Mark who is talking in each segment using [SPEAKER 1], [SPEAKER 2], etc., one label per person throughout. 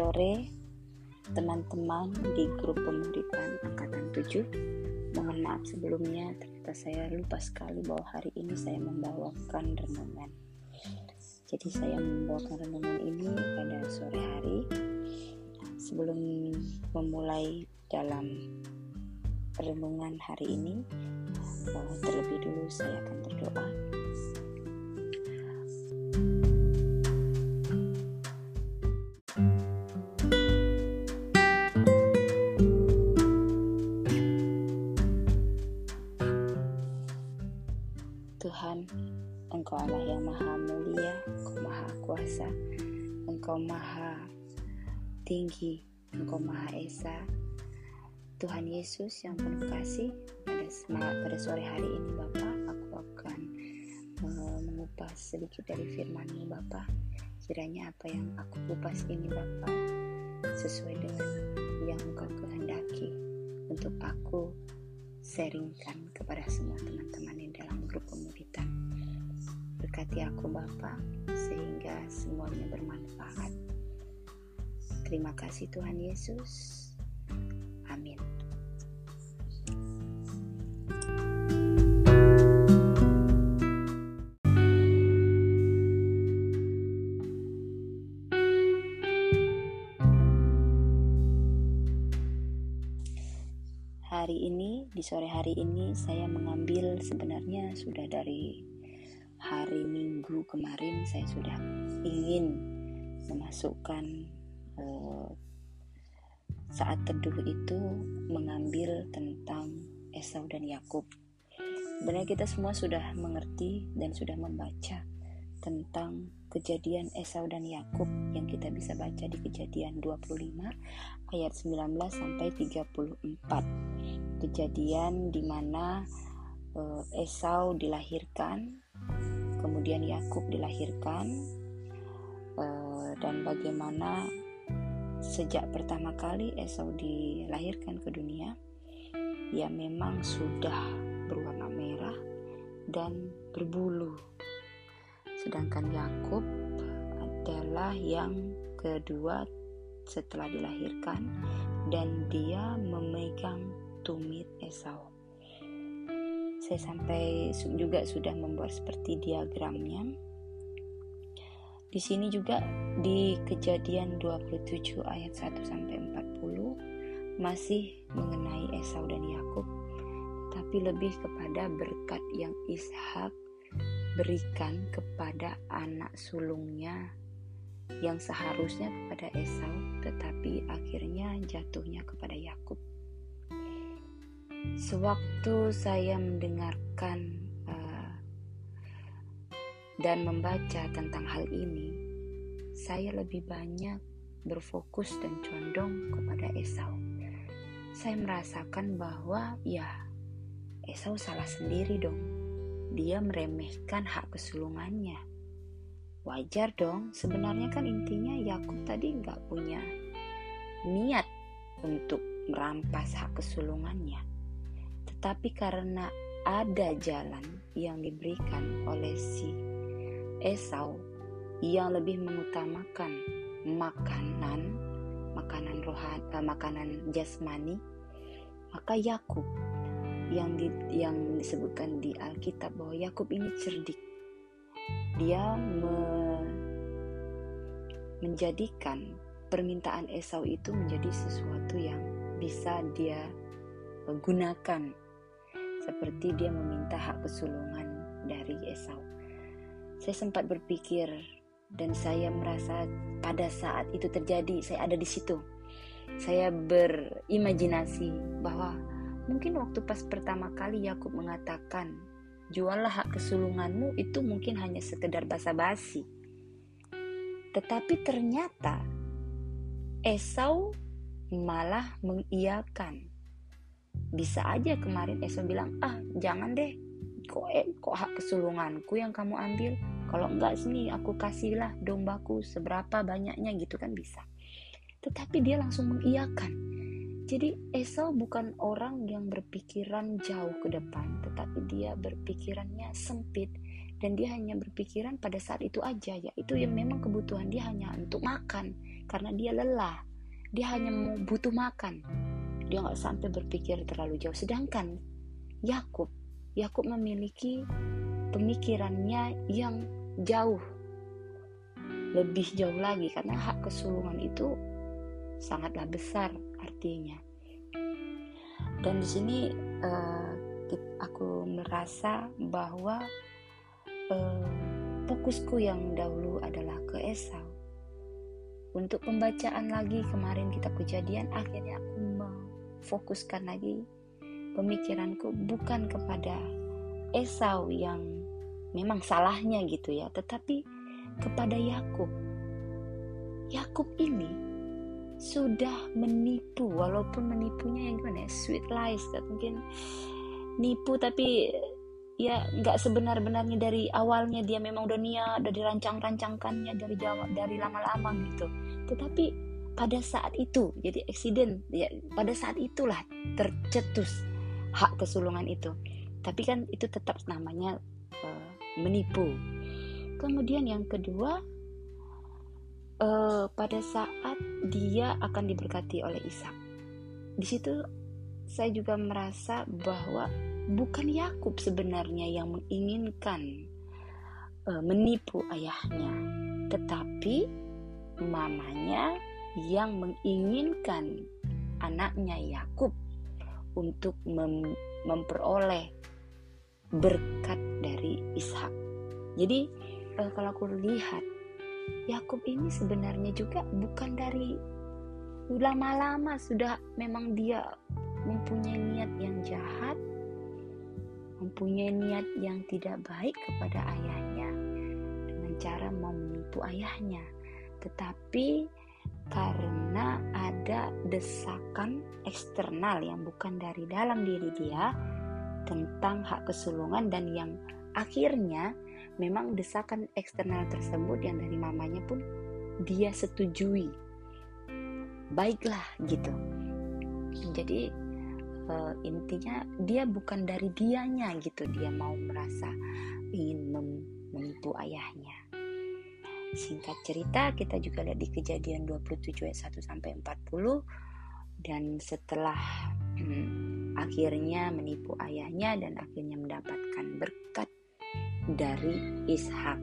[SPEAKER 1] sore teman-teman di grup pemuritan angkatan 7 Mohon maaf sebelumnya ternyata saya lupa sekali bahwa hari ini saya membawakan renungan. Jadi saya membawakan renungan ini pada sore hari. Sebelum memulai dalam renungan hari ini eh, Terlebih dulu saya akan berdoa Tuhan, Engkau Allah yang maha mulia, Engkau maha kuasa, Engkau maha tinggi, Engkau maha esa. Tuhan Yesus yang penuh kasih, pada pada sore hari ini Bapak, aku akan uh, mengupas sedikit dari firman-Mu Bapak. Kiranya apa yang aku kupas ini Bapak sesuai dengan yang Engkau kehendaki untuk aku sharingkan kepada semua teman-teman yang dalam grup pemuritan. Berkati aku Bapa sehingga semuanya bermanfaat. Terima kasih Tuhan Yesus. Amin. Di sore hari ini saya mengambil sebenarnya sudah dari hari Minggu kemarin saya sudah ingin memasukkan uh, saat teduh itu mengambil tentang Esau dan Yakub. Sebenarnya kita semua sudah mengerti dan sudah membaca tentang kejadian Esau dan Yakub yang kita bisa baca di kejadian 25 ayat 19 sampai 34. Kejadian di mana uh, Esau dilahirkan, kemudian Yakub dilahirkan uh, dan bagaimana sejak pertama kali Esau dilahirkan ke dunia ia memang sudah berwarna merah dan berbulu. Sedangkan Yakub adalah yang kedua setelah dilahirkan dan dia memegang tumit Esau. Saya sampai juga sudah membuat seperti diagramnya. Di sini juga di kejadian 27 ayat 1 sampai 40 masih mengenai Esau dan Yakub, tapi lebih kepada berkat yang Ishak berikan kepada anak sulungnya yang seharusnya kepada Esau tetapi akhirnya jatuhnya kepada Yakub. Sewaktu saya mendengarkan uh, dan membaca tentang hal ini, saya lebih banyak berfokus dan condong kepada Esau. Saya merasakan bahwa ya Esau salah sendiri dong dia meremehkan hak kesulungannya. Wajar dong, sebenarnya kan intinya Yakub tadi nggak punya niat untuk merampas hak kesulungannya. Tetapi karena ada jalan yang diberikan oleh si Esau yang lebih mengutamakan makanan, makanan rohani, eh, makanan jasmani, maka Yakub yang di, yang disebutkan di Alkitab bahwa Yakub ini cerdik. Dia me, menjadikan permintaan Esau itu menjadi sesuatu yang bisa dia gunakan seperti dia meminta hak kesulungan dari Esau. Saya sempat berpikir dan saya merasa pada saat itu terjadi saya ada di situ. Saya berimajinasi bahwa Mungkin waktu pas pertama kali Yakub mengatakan, juallah hak kesulunganmu itu mungkin hanya sekedar basa-basi. Tetapi ternyata Esau malah mengiyakan. Bisa aja kemarin Esau bilang, ah jangan deh, kok, eh, kok hak kesulunganku yang kamu ambil. Kalau enggak sini aku kasihlah dombaku seberapa banyaknya gitu kan bisa. Tetapi dia langsung mengiyakan jadi Esau bukan orang yang berpikiran jauh ke depan, tetapi dia berpikirannya sempit. dan dia hanya berpikiran pada saat itu aja ya itu yang memang kebutuhan dia hanya untuk makan karena dia lelah dia hanya mau butuh makan dia nggak sampai berpikir terlalu jauh. Sedangkan Yakub Yakub memiliki pemikirannya yang jauh lebih jauh lagi. Karena hak kesulungan itu sangatlah besar artinya. Dan di sini uh, aku merasa bahwa uh, fokusku yang dahulu adalah ke Esau. Untuk pembacaan lagi kemarin kitab kejadian akhirnya aku memfokuskan lagi pemikiranku bukan kepada Esau yang memang salahnya gitu ya tetapi kepada Yakub. Yakub ini sudah menipu walaupun menipunya yang gimana ya sweet lies mungkin nipu tapi ya nggak sebenar-benarnya dari awalnya dia memang udah niat udah dirancang-rancangkannya dari jauh dari lama-lama gitu tetapi pada saat itu jadi accident ya pada saat itulah tercetus hak kesulungan itu. Tapi kan itu tetap namanya uh, menipu. Kemudian yang kedua, uh, pada saat dia akan diberkati oleh Ishak, di situ saya juga merasa bahwa bukan Yakub sebenarnya yang menginginkan uh, menipu ayahnya, tetapi mamanya yang menginginkan anaknya Yakub untuk mem memperoleh berkat dari Ishak. Jadi uh, kalau aku lihat Yakub ini sebenarnya juga bukan dari lama-lama sudah memang dia mempunyai niat yang jahat mempunyai niat yang tidak baik kepada ayahnya dengan cara menipu ayahnya tetapi karena ada desakan eksternal yang bukan dari dalam diri dia tentang hak kesulungan dan yang akhirnya memang desakan eksternal tersebut yang dari mamanya pun dia setujui. Baiklah gitu. Jadi uh, intinya dia bukan dari dianya gitu. Dia mau merasa ingin menipu ayahnya singkat cerita kita juga lihat di kejadian 27 ayat 1 sampai 40 dan setelah hmm, akhirnya menipu ayahnya dan akhirnya mendapatkan berkat dari Ishak.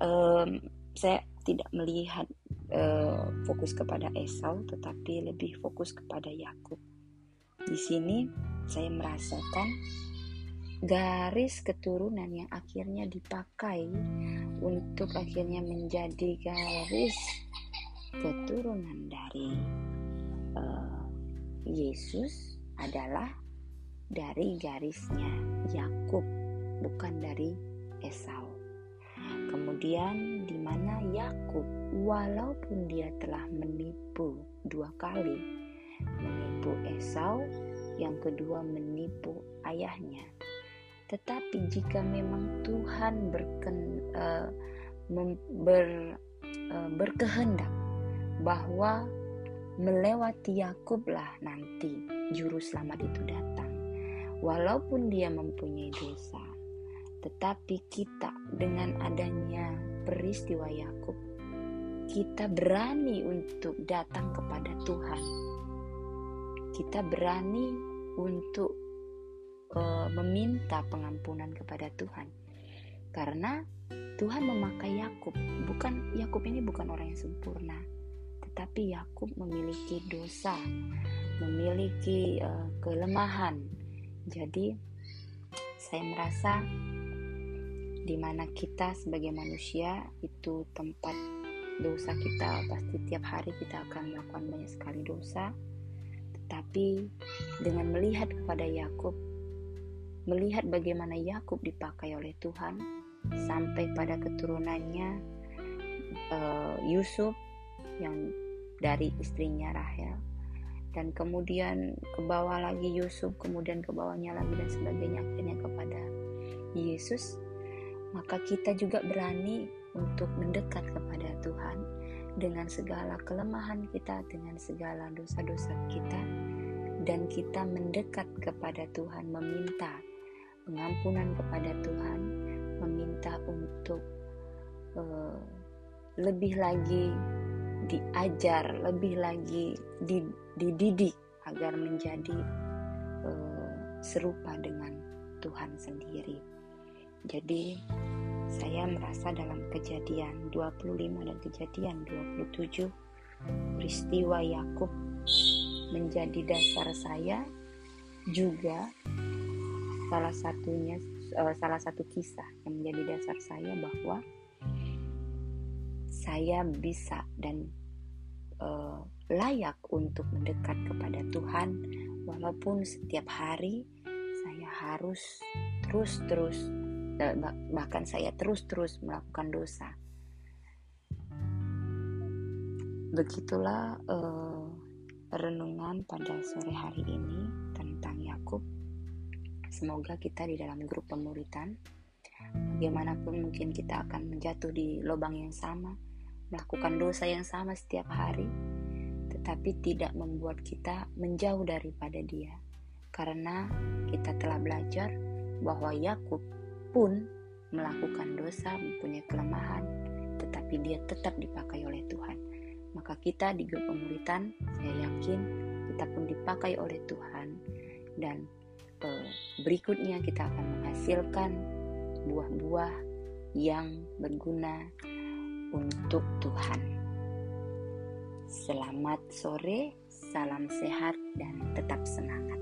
[SPEAKER 1] Um, saya tidak melihat uh, fokus kepada Esau, tetapi lebih fokus kepada Yakub. Di sini saya merasakan garis keturunan yang akhirnya dipakai untuk akhirnya menjadi garis keturunan dari uh, Yesus adalah dari garisnya Yakub bukan dari Esau. Kemudian di mana Yakub walaupun dia telah menipu dua kali, menipu Esau, yang kedua menipu ayahnya. Tetapi jika memang Tuhan berken, uh, mem, ber, uh, berkehendak bahwa melewati Yakublah nanti juru selamat itu datang. Walaupun dia mempunyai dosa, tetapi kita dengan adanya peristiwa Yakub, kita berani untuk datang kepada Tuhan. Kita berani untuk uh, meminta pengampunan kepada Tuhan. Karena Tuhan memakai Yakub. Bukan Yakub ini bukan orang yang sempurna, tetapi Yakub memiliki dosa, memiliki uh, kelemahan. Jadi saya merasa di mana kita sebagai manusia itu tempat dosa kita pasti tiap hari kita akan melakukan banyak sekali dosa tetapi dengan melihat kepada Yakub melihat bagaimana Yakub dipakai oleh Tuhan sampai pada keturunannya uh, Yusuf yang dari istrinya Rahel. Dan kemudian ke bawah lagi Yusuf kemudian ke bawahnya lagi dan sebagainya akhirnya kepada Yesus. Maka kita juga berani untuk mendekat kepada Tuhan dengan segala kelemahan kita, dengan segala dosa-dosa kita, dan kita mendekat kepada Tuhan, meminta pengampunan kepada Tuhan, kita untuk uh, lebih lagi diajar, lebih lagi dididik agar menjadi uh, serupa dengan Tuhan sendiri. Jadi saya merasa dalam kejadian 25 dan kejadian 27 peristiwa Yakub menjadi dasar saya juga salah satunya uh, salah satu kisah yang menjadi dasar saya bahwa saya bisa dan uh, layak untuk mendekat kepada Tuhan. Walaupun setiap hari saya harus terus-terus eh, bahkan saya terus-terus melakukan dosa. Begitulah uh, renungan pada sore hari ini Semoga kita di dalam grup pemuritan, bagaimanapun mungkin kita akan menjatuh di lubang yang sama, melakukan dosa yang sama setiap hari, tetapi tidak membuat kita menjauh daripada Dia, karena kita telah belajar bahwa Yakub pun melakukan dosa, mempunyai kelemahan, tetapi dia tetap dipakai oleh Tuhan. Maka kita di grup pemuritan, saya yakin kita pun dipakai oleh Tuhan dan Eh, berikutnya kita akan menghasilkan buah-buah yang berguna untuk Tuhan. Selamat sore, salam sehat, dan tetap semangat.